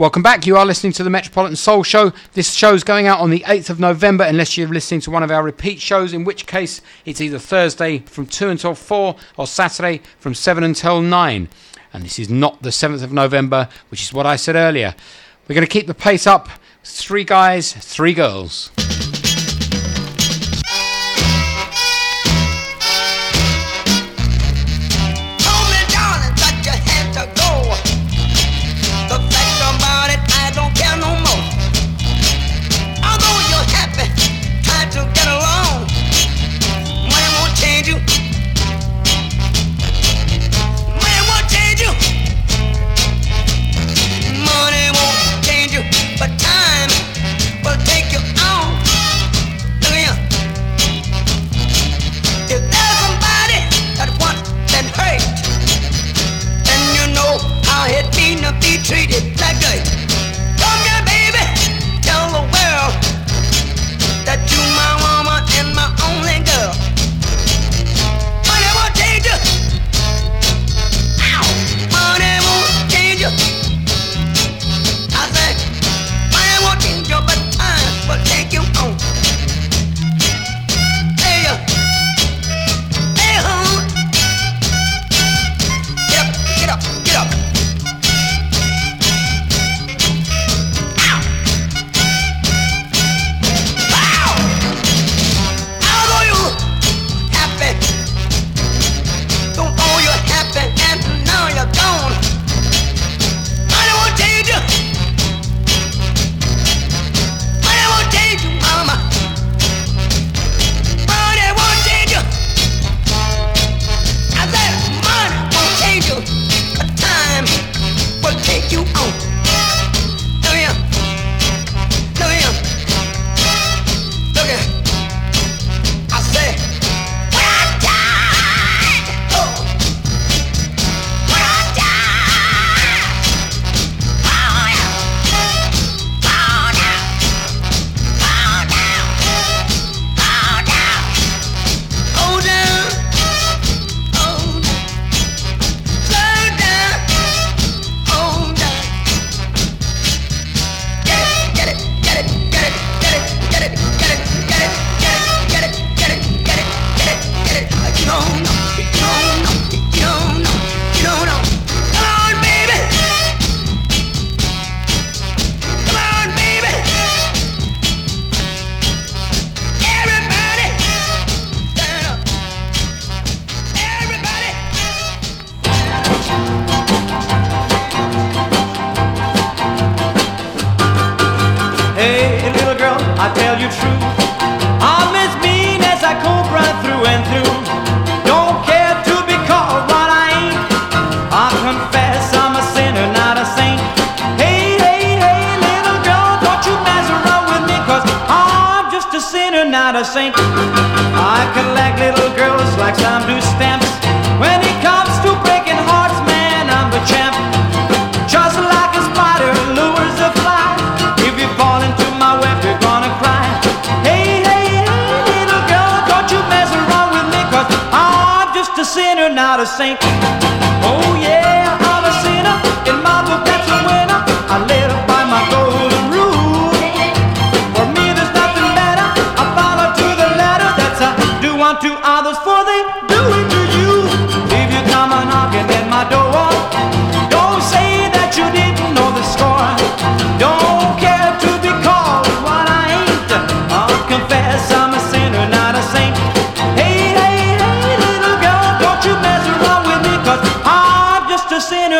Welcome back. You are listening to the Metropolitan Soul Show. This show is going out on the 8th of November, unless you're listening to one of our repeat shows, in which case it's either Thursday from 2 until 4 or Saturday from 7 until 9. And this is not the 7th of November, which is what I said earlier. We're going to keep the pace up. Three guys, three girls. not a saint. Oh yeah, I'm a sinner. In my book, that's a winner.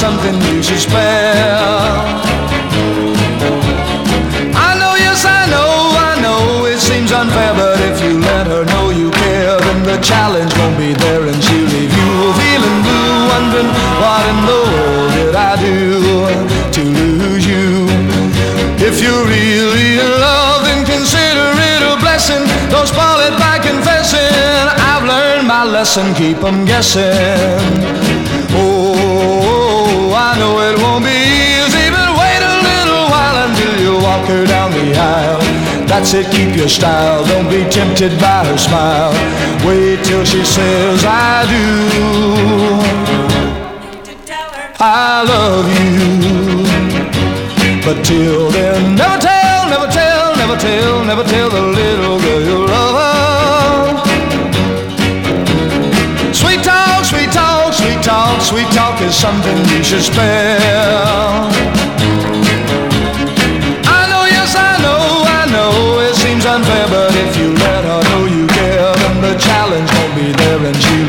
something you should spare. I know, yes, I know, I know it seems unfair, but if you let her know you care, then the challenge won't be there and she'll leave you feeling blue, wondering what in the world did I do to lose you. If you're really in love, then consider it a blessing. Don't spoil it by confessing. I've learned my lesson, keep 'em guessing. Know it won't be easy, but wait a little while until you walk her down the aisle. That's it, keep your style. Don't be tempted by her smile. Wait till she says, I do. I love you. But till then, never tell, never tell, never tell, never tell the little girl you love sweet talk, is something you should spare. I know, yes, I know, I know it seems unfair, but if you let her know you care, then the challenge won't be there and she'll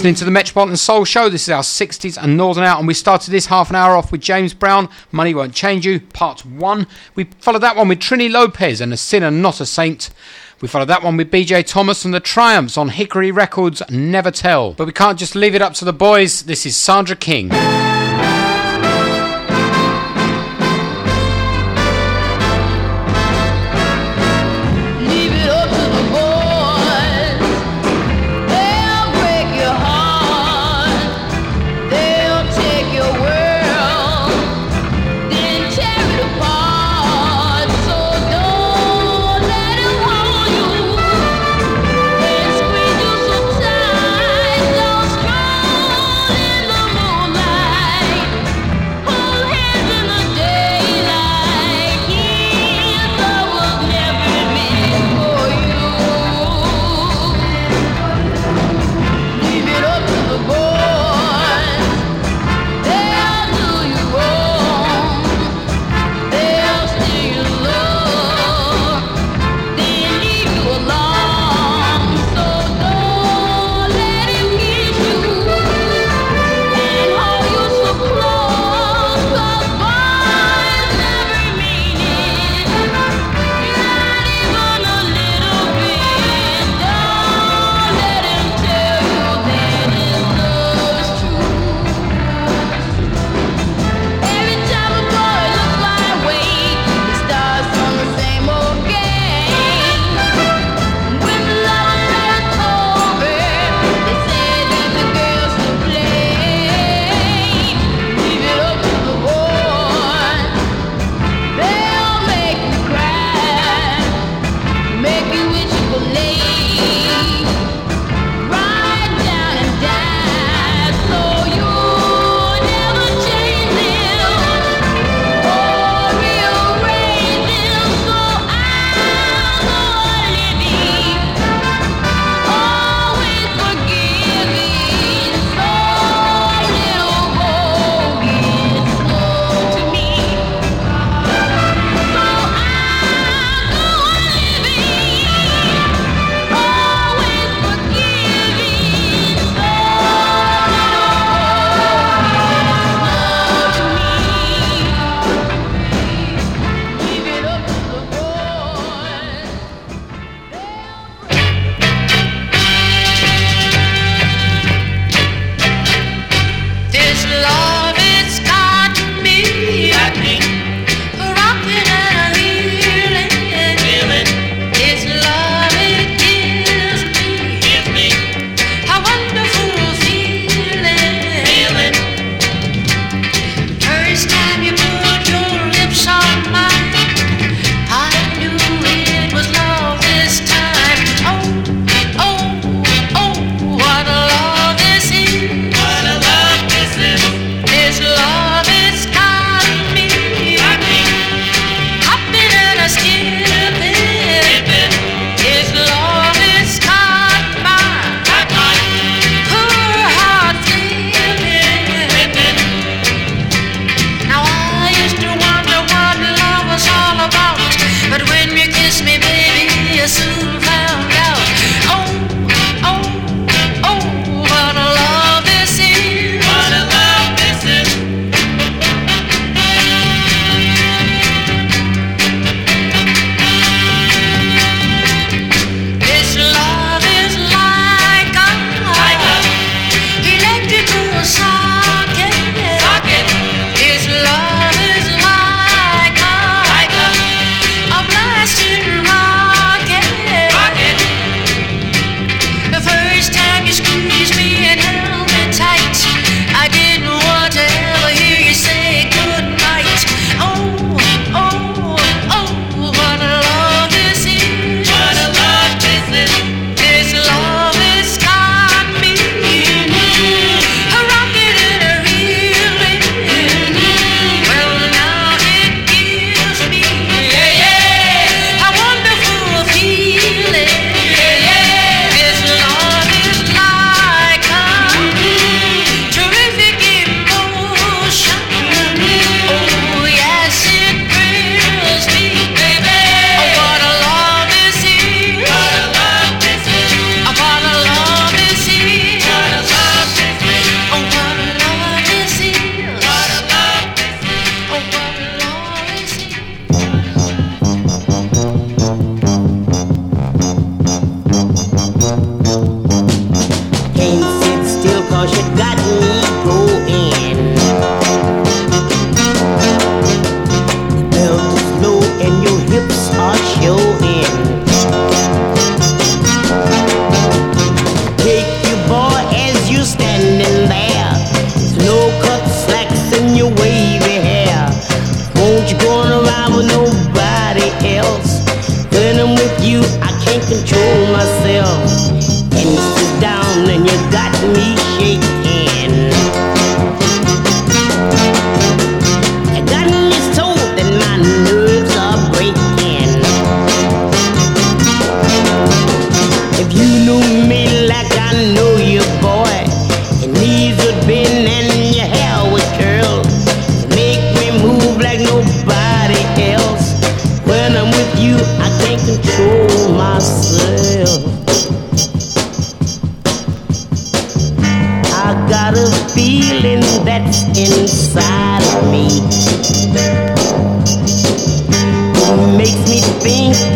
listening to the Metropolitan Soul Show. This is our 60s and Northern Out, and we started this half an hour off with James Brown, Money Won't Change You, Part 1. We followed that one with Trini Lopez and A Sinner Not a Saint. We followed that one with BJ Thomas and the Triumphs on Hickory Records, Never Tell. But we can't just leave it up to the boys. This is Sandra King.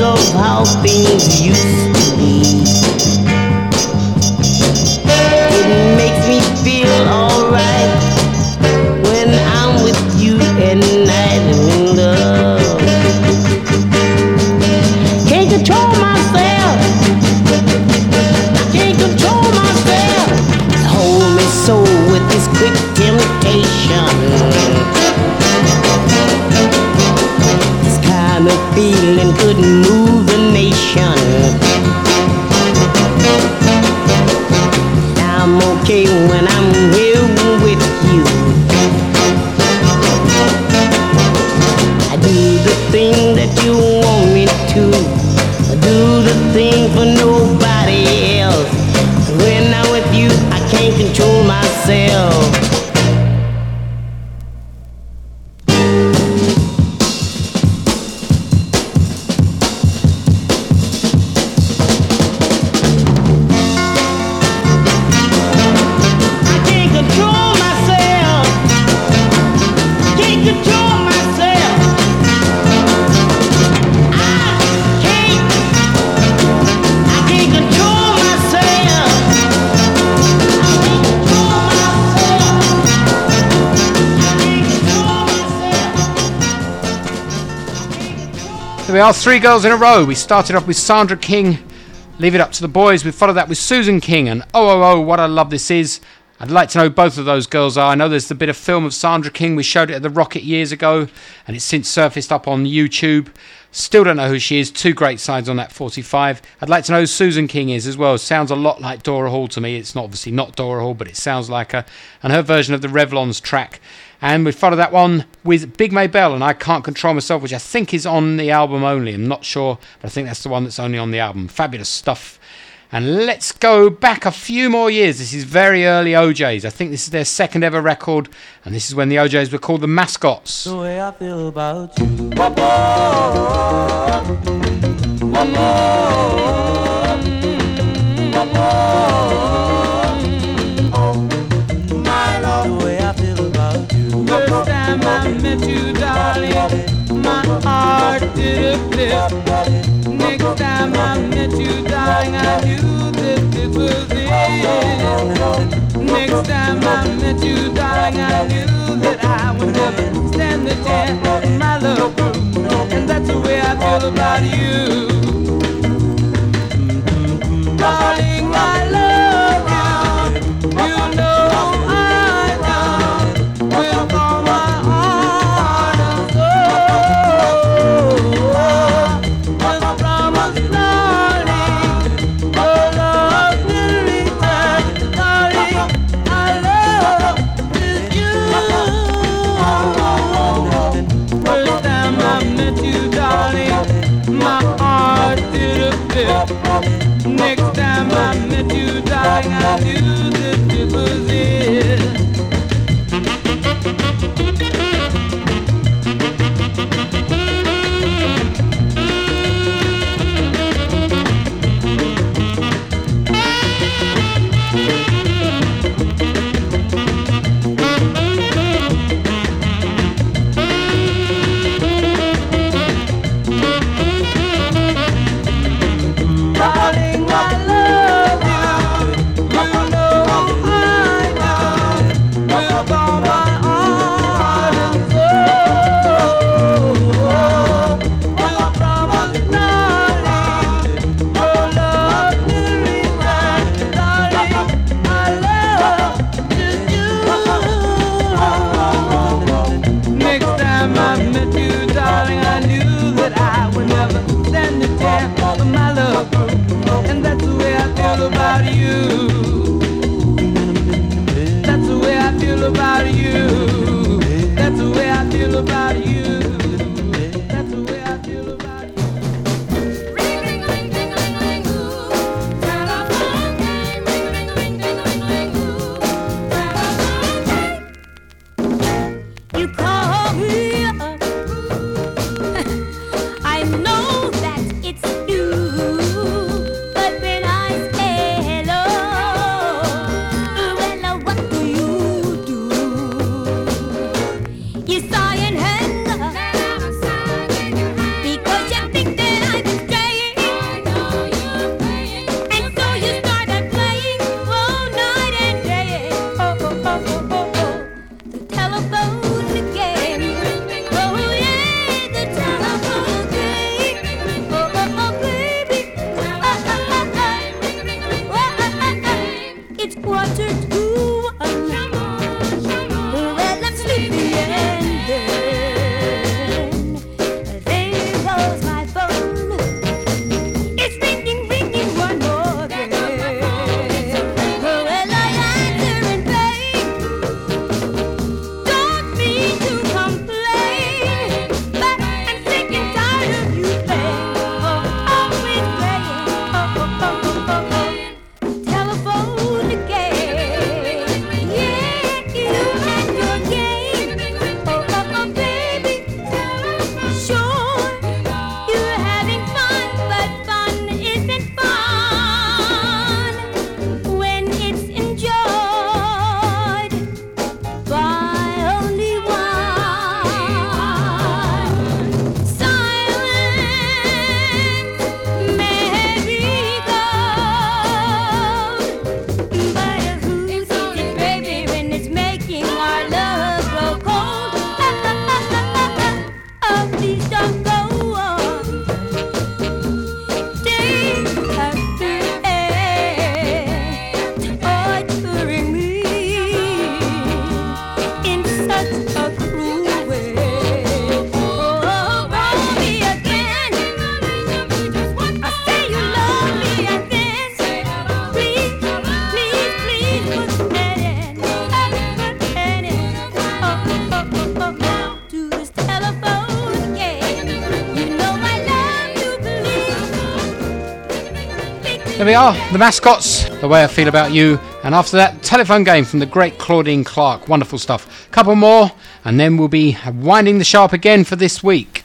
Of how things used thing for nobody else. When I'm with you, I can't control myself. Are, three girls in a row. We started off with Sandra King, Leave It Up to the Boys. We followed that with Susan King and Oh Oh Oh, What I Love This Is. I'd like to know both of those girls are. I know there's the bit of film of Sandra King. We showed it at the Rocket years ago and it's since surfaced up on YouTube. Still don't know who she is. Two great sides on that 45. I'd like to know who Susan King is as well. Sounds a lot like Dora Hall to me. It's not obviously not Dora Hall, but it sounds like her. And her version of the Revlon's track. And we follow that one with Big Maybelle and I Can't Control Myself, which I think is on the album only. I'm not sure, but I think that's the one that's only on the album. Fabulous stuff. And let's go back a few more years. This is very early O'Jays. I think this is their second ever record, and this is when the O'Jays were called the Mascots. The way I feel about you. The Met you, darling, my heart did a flip. Next time I met you, darling, I knew that it was it. Next time I met you, darling, I knew that I would never stand the chance my love room. And that's the way I feel about you. Next time I met you, darling, I knew about you. That's the way I feel about you. That's the way I feel about you. There we are, the mascots, the way I feel about you, and after that, telephone game from the great Claudine Clark. Wonderful stuff. Couple more, and then we'll be winding the sharp again for this week.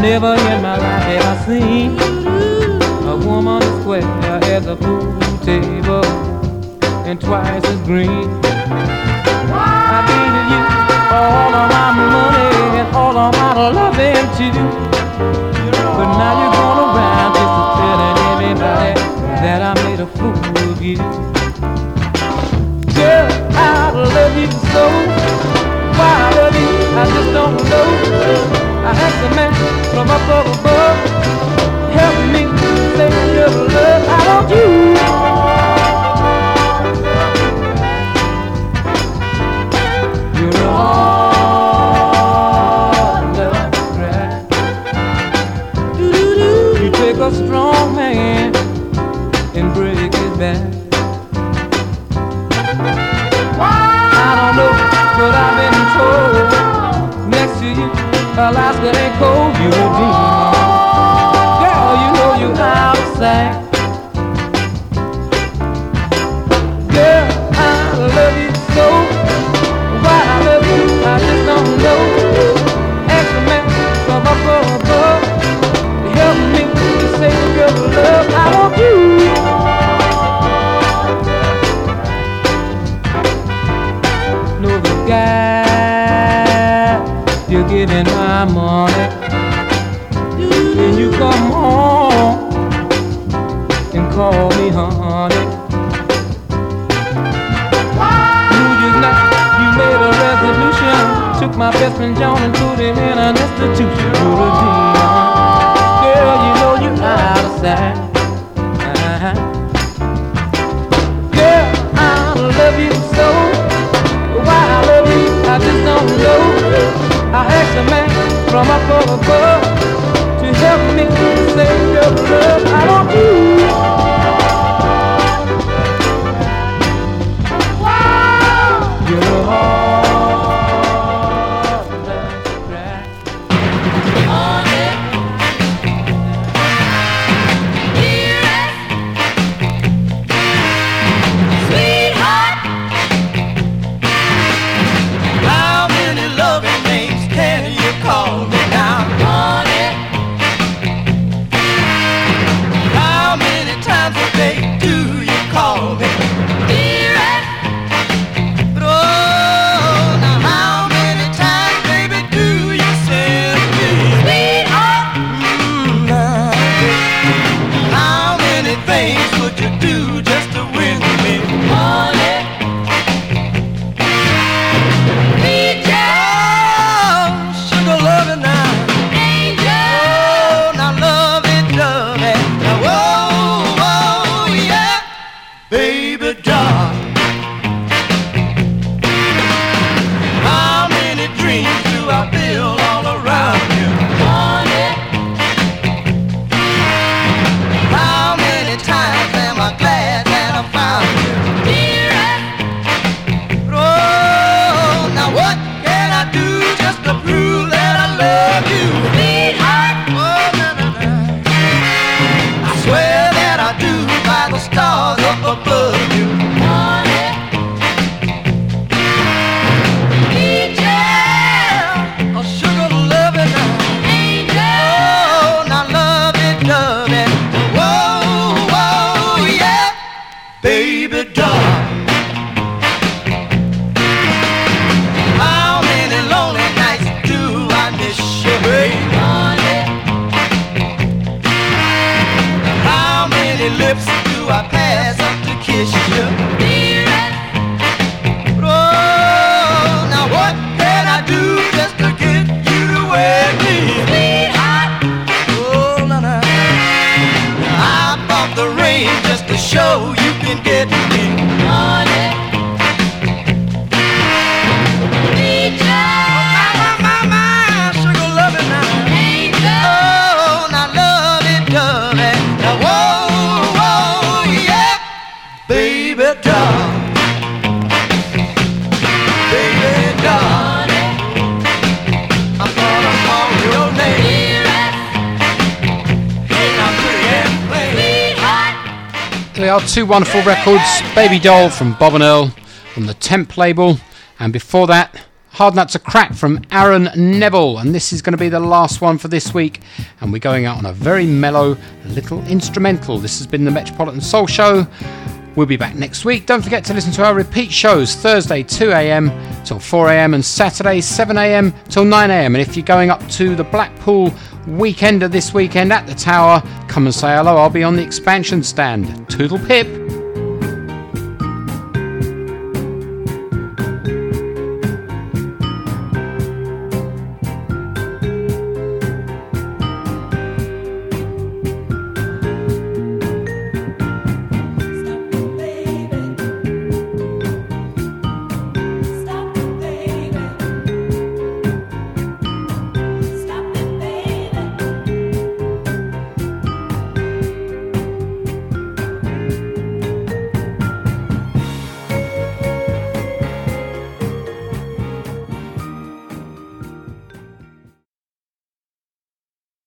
never in my life have I seen a woman as square as a pool table and twice as green. I needed you all of my money and all of my loving too. But now you're going just telling that I made a fool of you. Girl, I love you so. Why I just don't know. I the man from up above, help me save your love. I want you. Alaska ain't cold. You a demon, girl. You know you outside. Took my best friend John and put him in an institution girl you know you out of sight uh-huh. girl I love you so why I love you, I just don't know. I asked a man from up above to help me save your love. I want you. Just to show you can get me. Are two wonderful records Baby Doll from Bob and Earl from the Temp label, and before that, Hard Nut to Crack from Aaron Neville. And this is going to be the last one for this week, and we're going out on a very mellow little instrumental. This has been the Metropolitan Soul Show. We'll be back next week. Don't forget to listen to our repeat shows Thursday 2am till 4am and Saturday 7am till 9am. And if you're going up to the Blackpool weekender this weekend at the Tower, come and say hello. I'll be on the expansion stand. Toodle pip.